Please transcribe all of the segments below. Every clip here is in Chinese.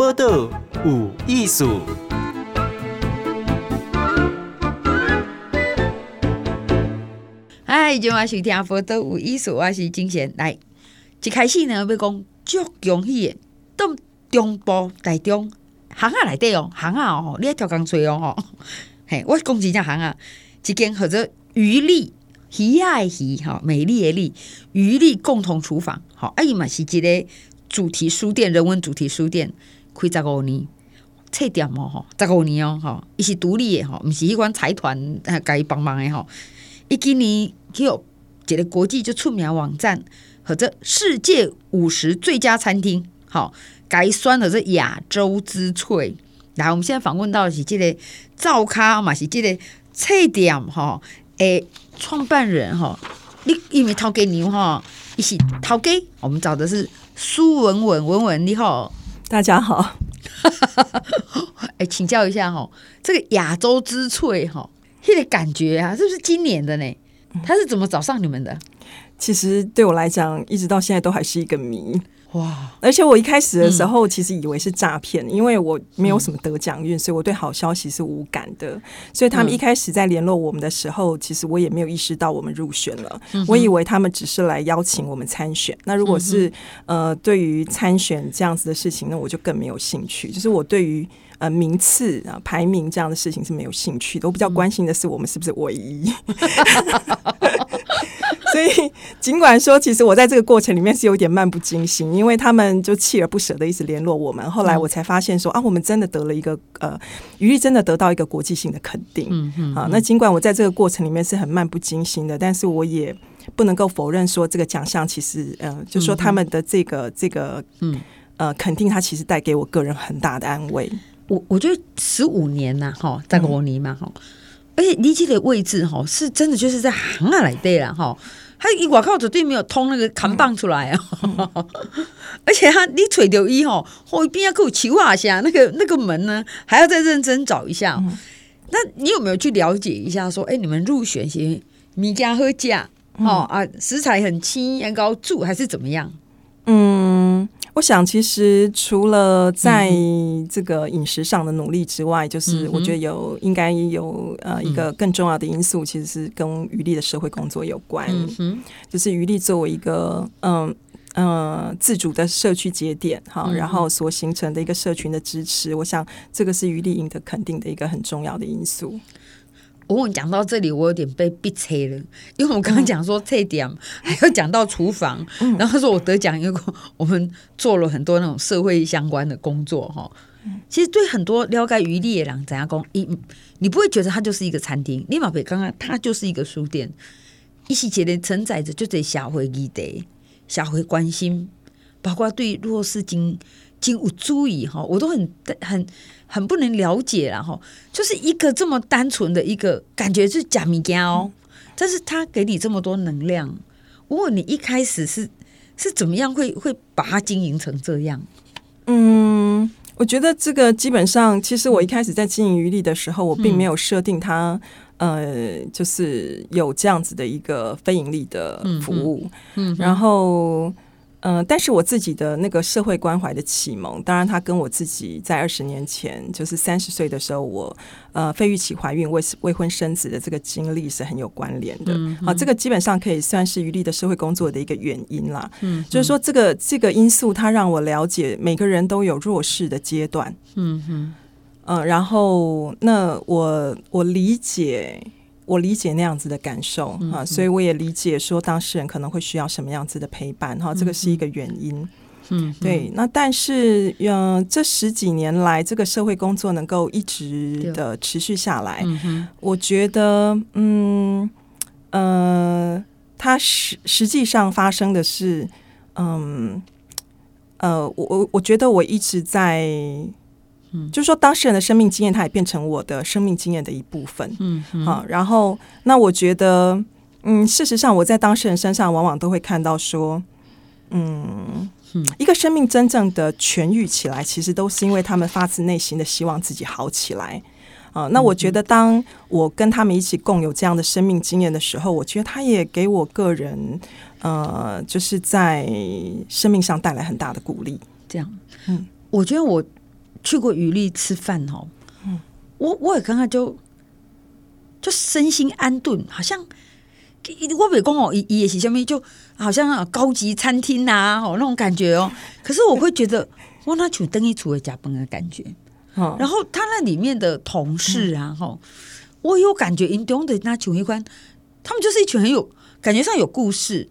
报道有艺术。嗨，今晚收听报道有艺术，我是金贤。来，一开始呢要讲足容易的，到中部台中巷仔内底哦，巷仔哦，你爱调工作哦吼。嘿，我讲真正巷仔，一间或者鱼丽鱼爱鱼哈，美丽的丽余力共同厨房，好，哎嘛是一个主题书店，人文主题书店开十五年，册店哦吼，十五年哦吼，伊是独立的吼，毋是迄款财团啊，甲伊帮忙的吼。伊今年去有一个国际就出名网站，或者世界五十最佳餐厅，好，改选的是亚洲之翠。来，我们现在访问到的是即个灶脚嘛，是即个册店哈，诶，创办人哈，你因为头家娘哈，伊是头家，我们找的是苏文文，文文你好，大家好，诶，请教一下哈，这个亚洲之翠哈。这个感觉啊，是不是今年的呢？他是怎么找上你们的？其实对我来讲，一直到现在都还是一个谜哇！而且我一开始的时候，其实以为是诈骗，嗯、因为我没有什么得奖运，所以我对好消息是无感的。所以他们一开始在联络我们的时候，其实我也没有意识到我们入选了。嗯、我以为他们只是来邀请我们参选。那如果是、嗯、呃，对于参选这样子的事情，那我就更没有兴趣。就是我对于。呃，名次啊，排名这样的事情是没有兴趣的。我比较关心的是，我们是不是唯一。所以，尽管说，其实我在这个过程里面是有点漫不经心，因为他们就锲而不舍的一直联络我们。后来我才发现说，啊，我们真的得了一个呃，鱼丽真的得到一个国际性的肯定。嗯嗯。啊，那尽管我在这个过程里面是很漫不经心的，但是我也不能够否认说，这个奖项其实呃，就说他们的这个这个嗯呃肯定，它其实带给我个人很大的安慰。我我觉得十五年呐，哈，在国尼嘛，哈，而且你这个位置哈，是真的就是在行啊来对了，哈，他一外口绝对没有通那个扛棒出来啊，嗯、而且他你垂掉一哈，后边要给我求啊下，那个那个门呢，还要再认真找一下。嗯、那你有没有去了解一下？说，哎，你们入选些米家喝价，哦啊，食材很轻，然后住还是怎么样？嗯。我想，其实除了在这个饮食上的努力之外，就是我觉得有应该有呃一个更重要的因素，其实是跟余力的社会工作有关。就是余力作为一个嗯嗯自主的社区节点哈，然后所形成的一个社群的支持，我想这个是余丽赢得肯定的一个很重要的因素。我讲到这里，我有点被逼车了，因为我刚刚讲说这点，嗯、还要讲到厨房，嗯、然后说我得奖，因为我们做了很多那种社会相关的工作哈。其实对很多了解余力的人，怎样讲？你你不会觉得它就是一个餐厅，立马被刚刚它就是一个书店，一起起来承载着就这社会议题、社会关心，包括对弱势经经无注意哈，我都很很。很不能了解，然后就是一个这么单纯的一个感觉是假米家哦，但是他给你这么多能量。我问你一开始是是怎么样会会把它经营成这样？嗯，我觉得这个基本上，其实我一开始在经营余力的时候，我并没有设定它，嗯、呃，就是有这样子的一个非盈利的服务，嗯，嗯然后。嗯、呃，但是我自己的那个社会关怀的启蒙，当然它跟我自己在二十年前，就是三十岁的时候，我呃费玉琪怀孕未未婚生子的这个经历是很有关联的。嗯、哼好，这个基本上可以算是余力的社会工作的一个原因啦。嗯，就是说这个这个因素，它让我了解每个人都有弱势的阶段。嗯哼，呃，然后那我我理解。我理解那样子的感受哈、嗯哼，所以我也理解说当事人可能会需要什么样子的陪伴哈，这个是一个原因。嗯，对。那但是，嗯、呃，这十几年来，这个社会工作能够一直的持续下来，嗯、我觉得，嗯，呃，它实实际上发生的是，嗯，呃，我我我觉得我一直在。嗯，就是说，当事人的生命经验，它也变成我的生命经验的一部分。嗯，好，然后，那我觉得，嗯，事实上，我在当事人身上，往往都会看到说，嗯，一个生命真正的痊愈起来，其实都是因为他们发自内心的希望自己好起来。啊，那我觉得，当我跟他们一起共有这样的生命经验的时候，我觉得他也给我个人，呃，就是在生命上带来很大的鼓励。这样，嗯，我觉得我。去过鱼丽吃饭哦，嗯，我我也刚刚就就身心安顿，好像我没讲哦，也是下面就好像高级餐厅呐、啊，哦那种感觉哦。可是我会觉得，哇，那就等于厨会加班的感觉。然后他那里面的同事啊，哈、嗯，我有感觉，因东的那群一关，他们就是一群很有感觉上有故事。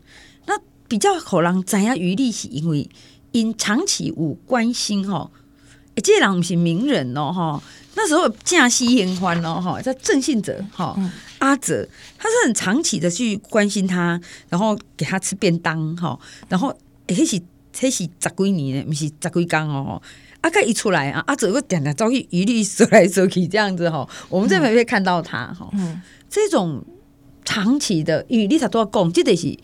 那比较可能怎样余力是因为因长期有关心哈，哎，这人不是名人哦，哈，那时候驾西言欢哦，哈，叫郑信哲哈，阿哲，他是很长期的去关心他，然后给他吃便当哈，然后哎，那是迄是十几年，不是十几工哦。阿盖一出来啊，阿哲会点点遭遇鱼丽说来说去这样子哈，我们这边会看到他哈，嗯，这种长期的鱼丽他都要讲，这得是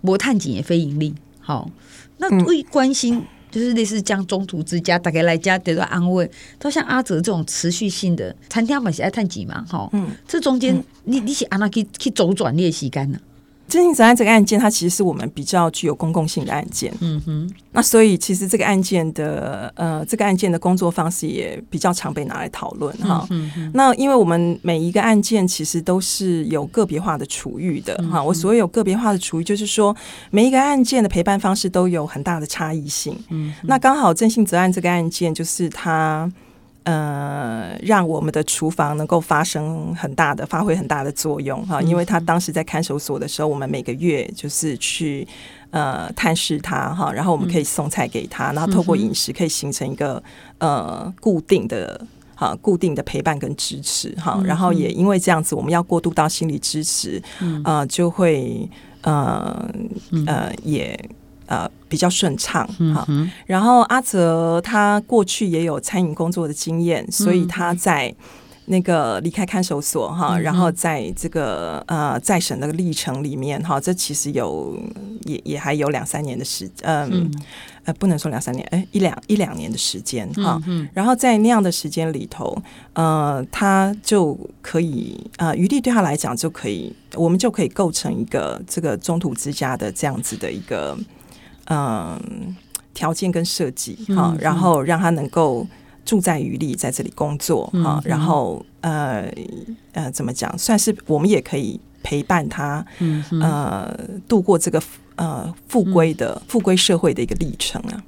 无探钱也非盈利，好，那为关心就是类似将中途之家大概来家得到安慰，都像阿哲这种持续性的餐厅嘛是爱探几嘛，哈，嗯，这中间你你是安那去去周转你的时间呢？征信责案这个案件，它其实是我们比较具有公共性的案件。嗯哼，那所以其实这个案件的呃，这个案件的工作方式也比较常被拿来讨论哈。嗯哼，那因为我们每一个案件其实都是有个别化的处遇的哈。我所谓有个别化的处遇，就是说每一个案件的陪伴方式都有很大的差异性。嗯，那刚好征信责案这个案件就是它。呃，让我们的厨房能够发生很大的、发挥很大的作用哈，因为他当时在看守所的时候，我们每个月就是去呃探视他哈，然后我们可以送菜给他，然后透过饮食可以形成一个呃固定的哈固定的陪伴跟支持哈，然后也因为这样子，我们要过渡到心理支持，呃，就会呃呃也。呃，比较顺畅哈。然后阿泽他过去也有餐饮工作的经验，所以他在那个离开看守所哈，然后在这个呃再审的历程里面哈，这其实有也也还有两三年的时间，嗯呃不能说两三年，哎一两一两年的时间哈。然后在那样的时间里头，呃，他就可以呃余地对他来讲就可以，我们就可以构成一个这个中途之家的这样子的一个。嗯，条件跟设计哈，嗯、然后让他能够住在余力，在这里工作哈，嗯、然后呃呃，怎么讲，算是我们也可以陪伴他，嗯、呃，度过这个呃复归的复归社会的一个历程啊。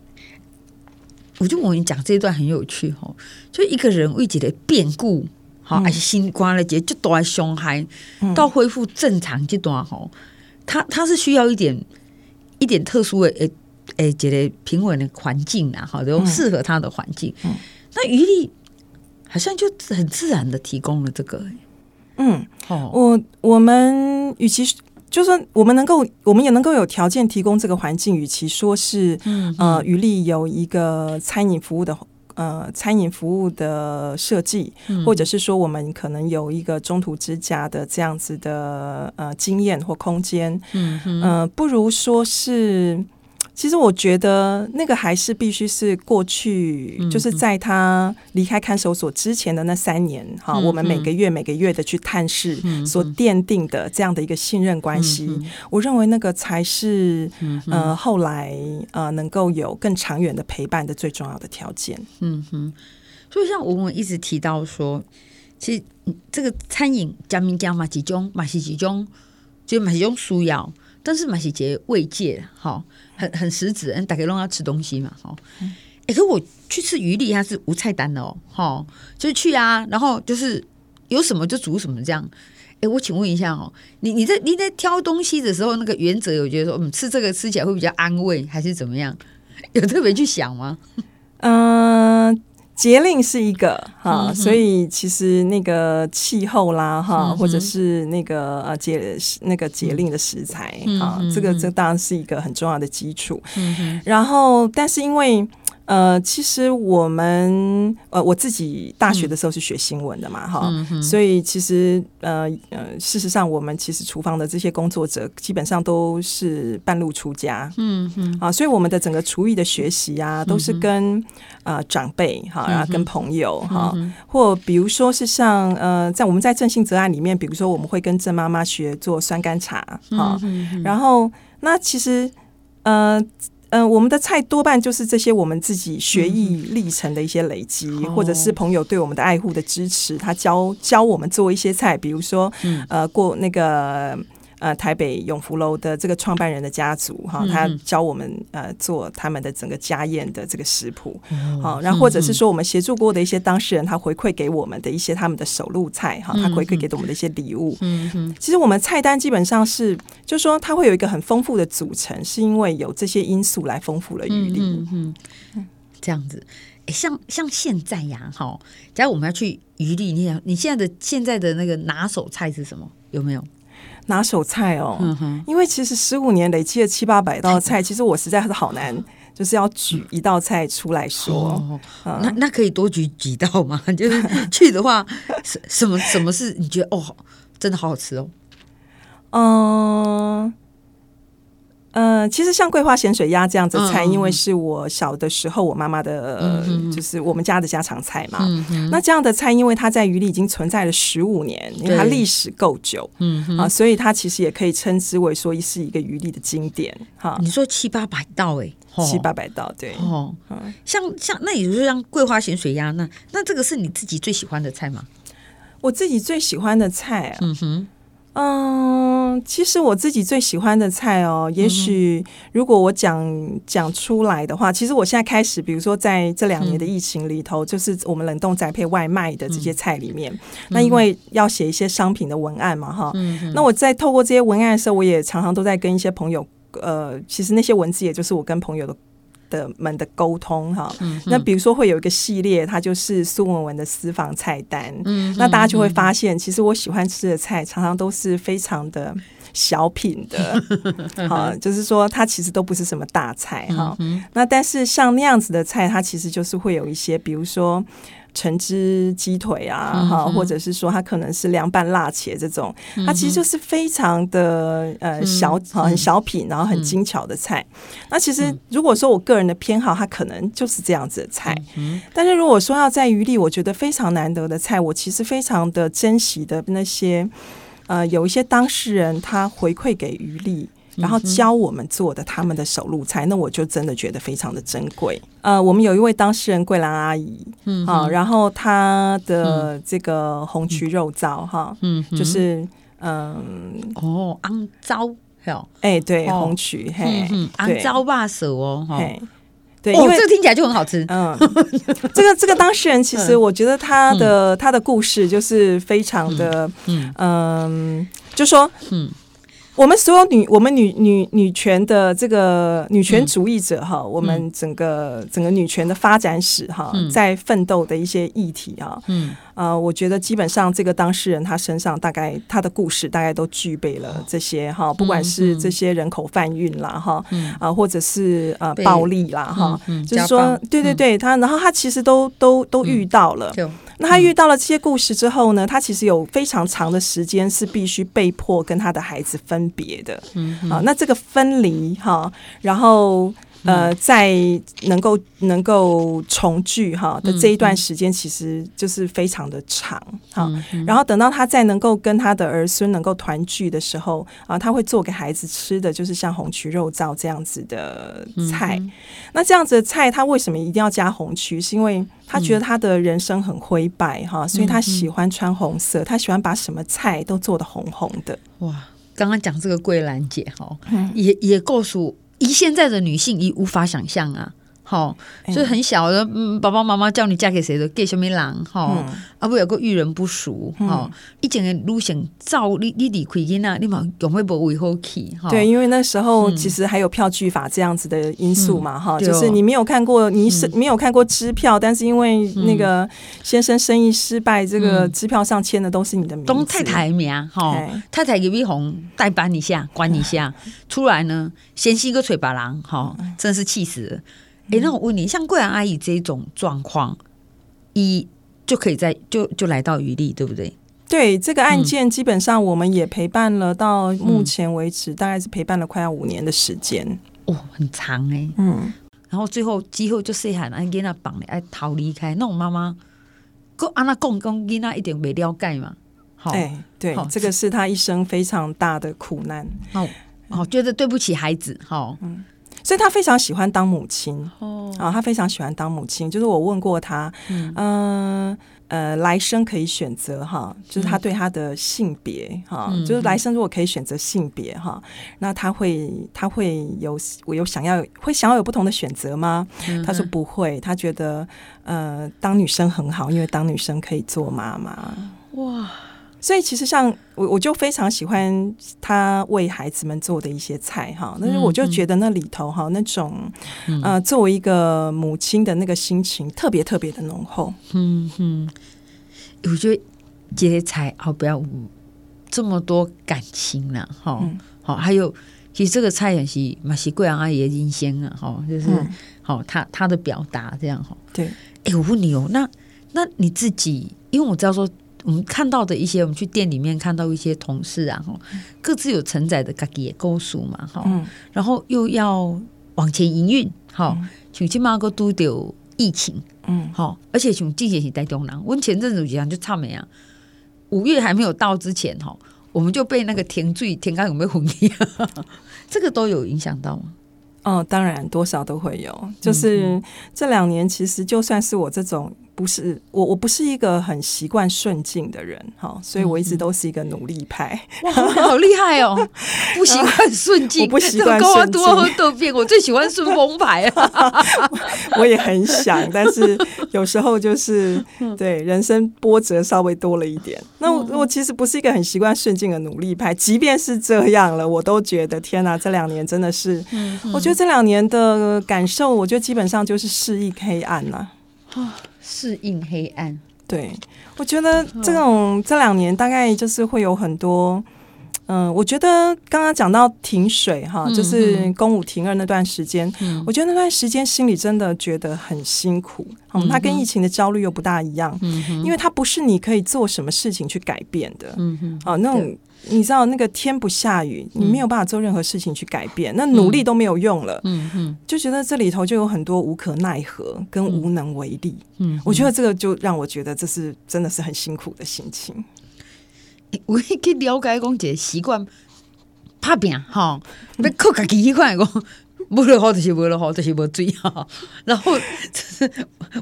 我就我跟你讲这一段很有趣哈，就一个人为己的变故，好，还是新冠了节，就都来伤害，到恢复正常这段哈，他他是需要一点。一点特殊的诶诶，觉得平稳的环境啊，好，都适合他的环境。嗯，那余力好像就很自然的提供了这个。嗯，哦，我我们与其就说我们能够，我们也能够有条件提供这个环境，与其说是嗯呃，余力有一个餐饮服务的。呃，餐饮服务的设计，或者是说我们可能有一个中途之家的这样子的呃经验或空间，嗯不如说是。其实我觉得那个还是必须是过去，就是在他离开看守所之前的那三年，哈，我们每个月每个月的去探视所奠定的这样的一个信任关系，我认为那个才是呃后来呃能够有更长远的陪伴的最重要的条件。嗯哼，所以像我们一直提到说，其实这个餐饮加名加嘛，集中嘛是集中，就嘛是种需要，但是马喜杰慰藉哈。很很实质，嗯，大家都要吃东西嘛，哈，哎，可我去吃鱼丽，它是无菜单的哦，哈，就是去啊，然后就是有什么就煮什么这样。哎，我请问一下哦，你你在你在挑东西的时候，那个原则有觉得说，嗯，吃这个吃起来会比较安慰，还是怎么样？有特别去想吗？嗯、节令是一个哈，所以其实那个气候啦哈，或者是那个呃节那个节令的食材哈，这个这当然是一个很重要的基础。然后，但是因为。呃，其实我们呃，我自己大学的时候是学新闻的嘛，哈、所以其实呃呃，事实上我们其实厨房的这些工作者基本上都是半路出家，嗯嗯，啊，所以我们的整个厨艺的学习啊，都是跟啊、呃、长辈哈，然后跟朋友哈，嗯、或比如说是像呃，在我们在正信责案里面，比如说我们会跟郑妈妈学做酸甘茶，哈，然后那其实呃。嗯、呃，我们的菜多半就是这些我们自己学艺历程的一些累积，嗯、或者是朋友对我们的爱护的支持，他教教我们做一些菜，比如说，嗯、呃，过那个。呃，台北永福楼的这个创办人的家族哈，他教我们呃做他们的整个家宴的这个食谱，好，然后或者是说我们协助过的一些当事人，他回馈给我们的一些他们的手路菜哈，他回馈给我们的一些礼物。嗯嗯，其实我们菜单基本上是，就是说它会有一个很丰富的组成，是因为有这些因素来丰富了余力。嗯嗯，这样子，哎，像像现在呀，哈，假如我们要去余力，你想你现在的现在的那个拿手菜是什么？有没有？拿手菜哦，嗯、因为其实十五年累积了七八百道菜，其实我实在是好难，就是要举一道菜出来说。哦嗯、那那可以多举几道吗？就是去的话，什什么什么是你觉得哦，真的好好吃哦？嗯。呃，其实像桂花咸水鸭这样子的菜，嗯、因为是我小的时候我妈妈的，就是我们家的家常菜嘛。嗯、那这样的菜，因为它在余力已经存在了十五年，因为它历史够久，嗯啊，所以它其实也可以称之为说是一个余力的经典。哈，你说七八百道哎，七八百道对。哦，像像那也就是像桂花咸水鸭，那那这个是你自己最喜欢的菜吗？我自己最喜欢的菜啊，嗯哼。嗯，其实我自己最喜欢的菜哦，也许如果我讲讲出来的话，其实我现在开始，比如说在这两年的疫情里头，就是我们冷冻宅配外卖的这些菜里面，那因为要写一些商品的文案嘛，哈，那我在透过这些文案的时候，我也常常都在跟一些朋友，呃，其实那些文字也就是我跟朋友的。的们的沟通哈，嗯、那比如说会有一个系列，它就是苏文文的私房菜单，嗯、那大家就会发现，其实我喜欢吃的菜常常都是非常的小品的，好，就是说它其实都不是什么大菜哈。那但是像那样子的菜，它其实就是会有一些，比如说。橙汁鸡腿啊，哈、嗯，或者是说它可能是凉拌辣茄这种，嗯、它其实就是非常的呃小，很小品，然后很精巧的菜。嗯、那其实如果说我个人的偏好，它可能就是这样子的菜。嗯、但是如果说要在余力，我觉得非常难得的菜，我其实非常的珍惜的那些呃，有一些当事人他回馈给余力。然后教我们做的他们的手路菜，那我就真的觉得非常的珍贵。呃，我们有一位当事人桂兰阿姨，嗯，好，然后她的这个红曲肉燥，哈，嗯，就是嗯，哦，肮糟，哎，对，红曲，嘿，肮糟把手哦，嘿，对，因为这个听起来就很好吃。嗯，这个这个当事人其实我觉得他的他的故事就是非常的，嗯，就说，嗯。我们所有女，我们女女女权的这个女权主义者哈，嗯、我们整个整个女权的发展史哈，嗯、在奋斗的一些议题啊，嗯，呃，我觉得基本上这个当事人他身上大概他的故事大概都具备了这些哈，不管是这些人口贩运啦哈，嗯、啊，或者是呃暴力啦哈，就是说对对对，他然后他其实都都都遇到了。嗯那他遇到了这些故事之后呢，他其实有非常长的时间是必须被迫跟他的孩子分别的。嗯好，啊，那这个分离哈，然后。呃，在能够能够重聚哈的这一段时间，其实就是非常的长哈。然后等到他再能够跟他的儿孙能够团聚的时候啊，他会做给孩子吃的就是像红曲肉燥这样子的菜。那这样子的菜，他为什么一定要加红曲？是因为他觉得他的人生很灰白哈，所以他喜欢穿红色，他喜欢把什么菜都做的红红的。哇，刚刚讲这个桂兰姐哈，也也告诉。以现在的女性，已无法想象啊。好，所以很小的，嗯，爸爸妈妈叫你嫁给谁的，给什么人？哈，啊不有个遇人不淑，哈，一整个路线照你你离开囡仔，你嘛永会不为好气，哈。对，因为那时候其实还有票据法这样子的因素嘛，哈，就是你没有看过，你是没有看过支票，但是因为那个先生生意失败，这个支票上签的都是你的名字，东太太名，哈，太太给碧红代班一下，管一下，出来呢，先是一个嘴巴狼，哈，真是气死了。哎，那我问你，像桂兰阿姨这种状况，一就可以在就就来到余力，对不对？对，这个案件基本上我们也陪伴了，到目前为止，大概是陪伴了快要五年的时间。哦，很长哎。嗯，然后最后最后就是喊安给那绑了，哎，逃离开。那我妈妈，跟安娜共跟给那一点没了解嘛？好，哎，对，这个是他一生非常大的苦难。哦，哦，觉得对不起孩子，好，嗯。所以他非常喜欢当母亲哦啊，他非常喜欢当母亲。就是我问过他，嗯。呃呃，来生可以选择哈，就是他对他的性别哈，嗯、就是来生如果可以选择性别哈，那他会他会有我有想要会想要有不同的选择吗？嗯、他说不会，他觉得呃当女生很好，因为当女生可以做妈妈。哇，所以其实像我我就非常喜欢他为孩子们做的一些菜哈，但是我就觉得那里头哈那种呃作为一个母亲的那个心情特别特别的浓厚。嗯哼。我觉得这些菜好不要这么多感情了哈，好、嗯，还有其实这个菜也是马西贵阳阿姨的人生啊，哈，就是好他他的表达这样哈，对，哎，我问你哦，那那你自己，因为我知道说我们看到的一些，我们去店里面看到一些同事啊，哈，各自有承载的自己的故事嘛，哈，嗯、然后又要往前营运，哈，像今嘛个都丢。疫情，嗯，好，而且像季节性带中南，我前阵子就讲就差没啊，五月还没有到之前，哈，我们就被那个停水、天干有没有混乱，这个都有影响到吗？哦，当然多少都会有，就是这两年其实就算是我这种。不是我，我不是一个很习惯顺境的人，哈，所以我一直都是一个努力派。哇，好厉害哦！不习惯顺境，我不习惯顺境。我最喜欢顺风牌啊！我也很想，但是有时候就是对人生波折稍微多了一点。那我我其实不是一个很习惯顺境的努力派，即便是这样了，我都觉得天哪，这两年真的是，我觉得这两年的感受，我觉得基本上就是适应黑暗呐。适应黑暗，对，我觉得这种这两年大概就是会有很多，嗯、呃，我觉得刚刚讲到停水哈，就是公五停二那段时间，嗯、我觉得那段时间心里真的觉得很辛苦，嗯，它跟疫情的焦虑又不大一样，嗯，因为它不是你可以做什么事情去改变的，嗯哼，啊，那种。你知道那个天不下雨，你没有办法做任何事情去改变，嗯、那努力都没有用了。嗯嗯，就觉得这里头就有很多无可奈何跟无能为力。嗯，我觉得这个就让我觉得这是真的是很辛苦的心情。我可以了解讲姐习惯怕病哈，要靠自己一块讲。不落好，就是不落好，这些不追哈。然后就是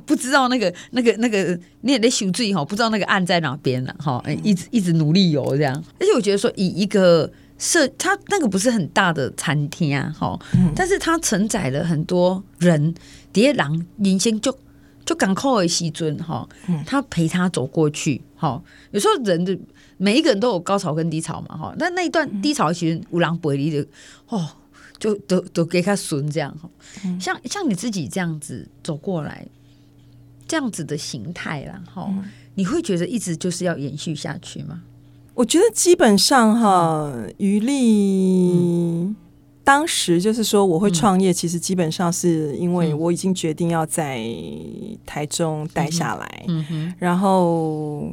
不知道那个、那个、那个，你也得修追哈，不知道那个岸在哪边了哈。一直一直努力游这样。而且我觉得说，以一个设，它那个不是很大的餐厅啊，哈，但是它承载了很多人，叠人人生就就港口的时尊哈，他陪他走过去哈。有时候人的每一个人都有高潮跟低潮嘛哈，但那一段低潮其实有人陪你的哦。就都都给他损这样哈，像像你自己这样子走过来，这样子的形态啦哈，你会觉得一直就是要延续下去吗？我觉得基本上哈，余丽当时就是说我会创业，其实基本上是因为我已经决定要在台中待下来，然后。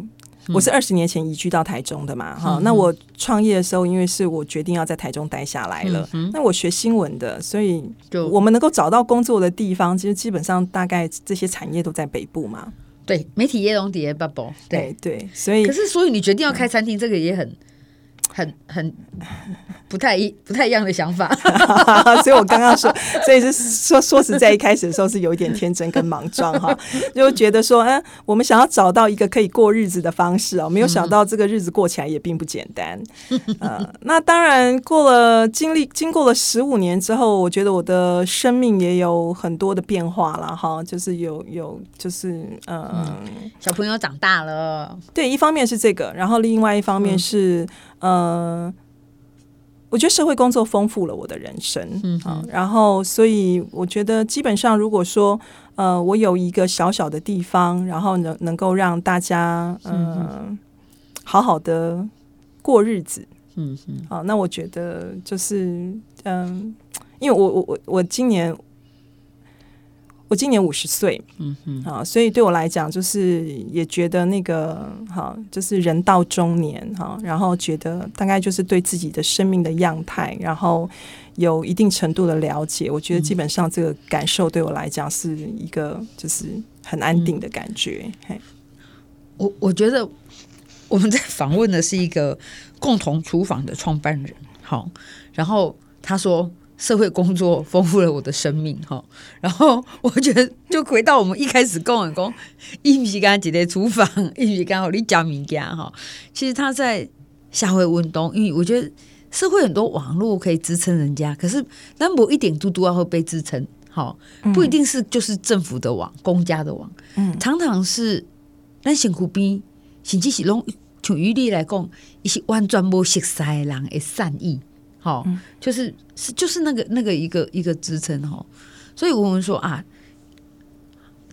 我是二十年前移居到台中的嘛，哈、嗯，那我创业的时候，因为是我决定要在台中待下来了，嗯、那我学新闻的，所以我们能够找到工作的地方，其实基本上大概这些产业都在北部嘛。对，媒体业、农业、bubble，对对，所以可是所以你决定要开餐厅，这个也很。很很不太一不太一样的想法，所以我刚刚说，所以是说说实在，一开始的时候是有一点天真跟莽撞哈，就觉得说，嗯，我们想要找到一个可以过日子的方式哦，没有想到这个日子过起来也并不简单。呃，那当然过了经历经过了十五年之后，我觉得我的生命也有很多的变化了哈，就是有有就是呃嗯，小朋友长大了，对，一方面是这个，然后另外一方面是。呃，我觉得社会工作丰富了我的人生，嗯啊，然后所以我觉得基本上，如果说呃，我有一个小小的地方，然后能能够让大家嗯、呃、好好的过日子，嗯嗯，好，那我觉得就是嗯、呃，因为我我我我今年。我今年五十岁，嗯哼，啊，所以对我来讲，就是也觉得那个，哈，就是人到中年，哈，然后觉得大概就是对自己的生命的样态，然后有一定程度的了解。我觉得基本上这个感受对我来讲是一个，就是很安定的感觉。嗯、嘿，我我觉得我们在访问的是一个共同厨房的创办人，好，然后他说。社会工作丰富了我的生命哈。然后我觉得，就回到我们一开始讲的讲，伊不是刚刚在厨房，伊不是刚好你讲物件哈。其实他在社会运动，因为我觉得社会很多网络可以支撑人家，可是单薄一点嘟嘟啊会被支撑，好不一定是就是政府的网、公家的网，嗯，常常是咱辛苦边，甚至是拢从于力来讲，一些完全无熟悉的人的善意。好，就是是就是那个那个一个一个支撑哈，所以我们说啊，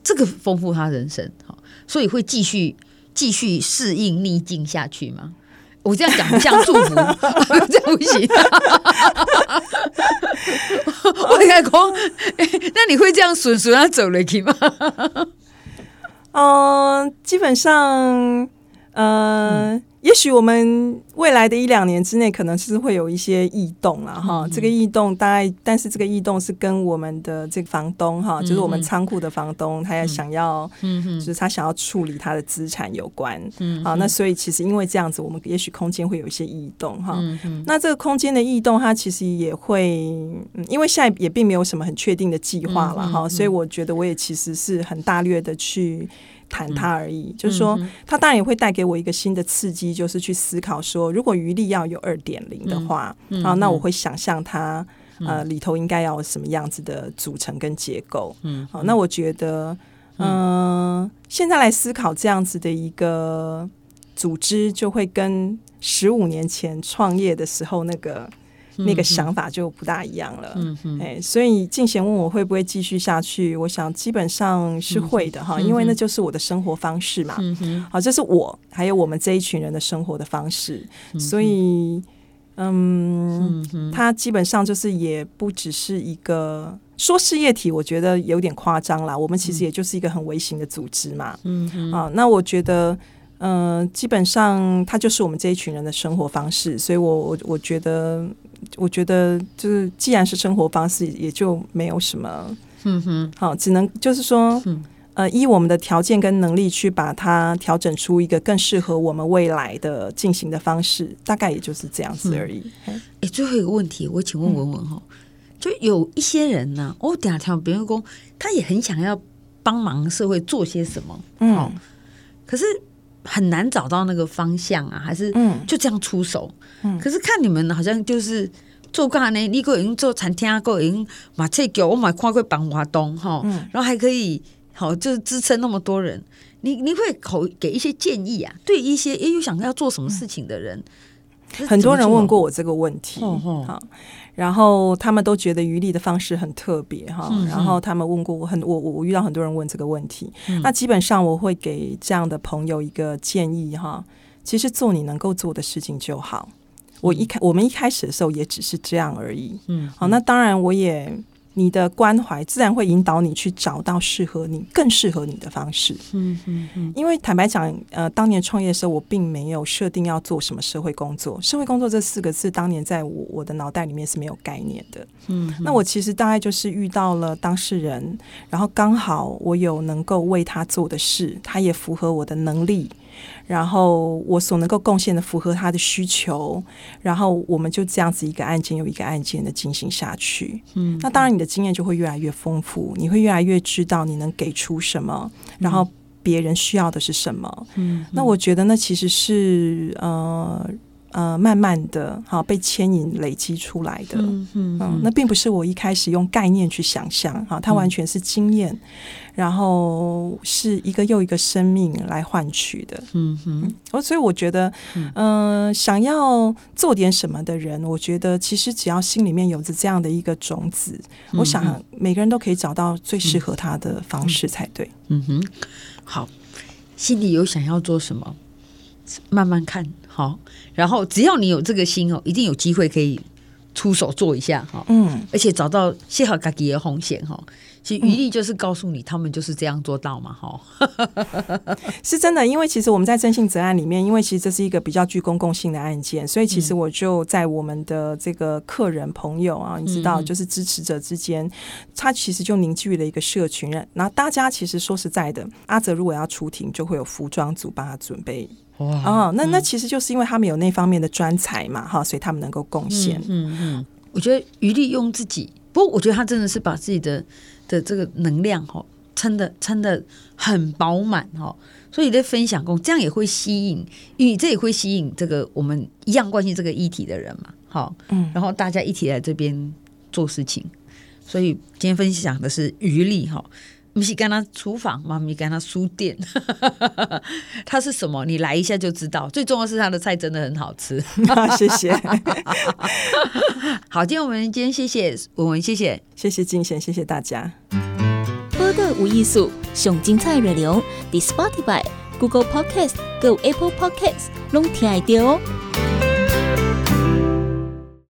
这个丰富他人生好，所以会继续继续适应逆境下去吗？我这样讲不像祝福，这样不行。我应该讲，那你会这样顺顺他走了去吗？嗯，基本上，呃。嗯也许我们未来的一两年之内，可能是会有一些异动了哈。嗯、这个异动大概，但是这个异动是跟我们的这个房东哈，嗯、就是我们仓库的房东，他也想要，嗯嗯，就是他想要处理他的资产有关，嗯，好，那所以其实因为这样子，我们也许空间会有一些异动哈。那这个空间的异动，它其实也会，因为现在也并没有什么很确定的计划了哈，所以我觉得我也其实是很大略的去。谈它而已，嗯、就是说，它当然也会带给我一个新的刺激，就是去思考说，如果余力要有二点零的话，啊，那我会想象它呃里头应该要什么样子的组成跟结构。嗯，好、啊，那我觉得，嗯、呃，现在来思考这样子的一个组织，就会跟十五年前创业的时候那个。那个想法就不大一样了，嗯哼，哎，所以静贤问我会不会继续下去，我想基本上是会的哈，因为那就是我的生活方式嘛，好，这是我还有我们这一群人的生活的方式，所以，嗯，嗯哼它基本上就是也不只是一个说事业体，我觉得有点夸张啦，我们其实也就是一个很微型的组织嘛，嗯哼，啊，那我觉得，嗯、呃，基本上它就是我们这一群人的生活方式，所以我我我觉得。我觉得就是，既然是生活方式，也就没有什么，嗯哼，好，只能就是说，嗯、呃，依我们的条件跟能力去把它调整出一个更适合我们未来的进行的方式，大概也就是这样子而已。哎、嗯欸，最后一个问题，我请问文文哈，嗯、就有一些人呢、啊，我等下听别人说，他也很想要帮忙社会做些什么，嗯，可是。很难找到那个方向啊，还是就这样出手？嗯，可是看你们好像就是做干呢，你个已经做餐厅，个已经马这脚我买跨过板华东哈，然后还可以好就是支撑那么多人。你你会口给一些建议啊？对一些也有想要做什么事情的人，很多人问过我这个问题，好。然后他们都觉得余力的方式很特别哈，然后他们问过我很我我遇到很多人问这个问题，嗯、那基本上我会给这样的朋友一个建议哈，其实做你能够做的事情就好。我一开我们一开始的时候也只是这样而已，嗯，好，那当然我也。你的关怀自然会引导你去找到适合你、更适合你的方式。嗯嗯嗯。因为坦白讲，呃，当年创业的时候，我并没有设定要做什么社会工作。社会工作这四个字，当年在我我的脑袋里面是没有概念的。嗯。那我其实大概就是遇到了当事人，然后刚好我有能够为他做的事，他也符合我的能力。然后我所能够贡献的符合他的需求，然后我们就这样子一个案件又一个案件的进行下去。嗯，那当然你的经验就会越来越丰富，你会越来越知道你能给出什么，然后别人需要的是什么。嗯，那我觉得那其实是呃。呃，慢慢的，好被牵引累积出来的，嗯嗯，嗯，那并不是我一开始用概念去想象，哈，它完全是经验，嗯、然后是一个又一个生命来换取的，嗯哼，哦，所以我觉得，嗯、呃，想要做点什么的人，我觉得其实只要心里面有着这样的一个种子，嗯、我想每个人都可以找到最适合他的方式才对，嗯，嗯哼，好，心里有想要做什么，慢慢看。好，然后只要你有这个心哦，一定有机会可以出手做一下哈。嗯，而且找到适合自己的风险哈。其实鱼力就是告诉你，他们就是这样做到嘛哈。是真的，因为其实我们在征信责案里面，因为其实这是一个比较具公共性的案件，所以其实我就在我们的这个客人朋友啊，你知道，就是支持者之间，他其实就凝聚了一个社群。那大家其实说实在的，阿泽如果要出庭，就会有服装组帮他准备。哇哦，那那其实就是因为他们有那方面的专才嘛，哈，所以他们能够贡献。嗯嗯，我觉得余力用自己，不过我觉得他真的是把自己的的这个能量吼撑的撑的很饱满吼，所以在分享工这样也会吸引，因为这也会吸引这个我们一样关心这个议题的人嘛，好，嗯，然后大家一起来这边做事情，所以今天分享的是余力哈。不是跟他厨房，妈咪跟他书店，他是什么？你来一下就知道。最重要是他的菜真的很好吃，谢谢。好，今天我们今天谢谢文文，谢谢谢谢金贤，谢谢大家。播的无艺术，上精彩内容，The Spotify、Google Podcast、Go Apple Podcasts，拢听得到哦。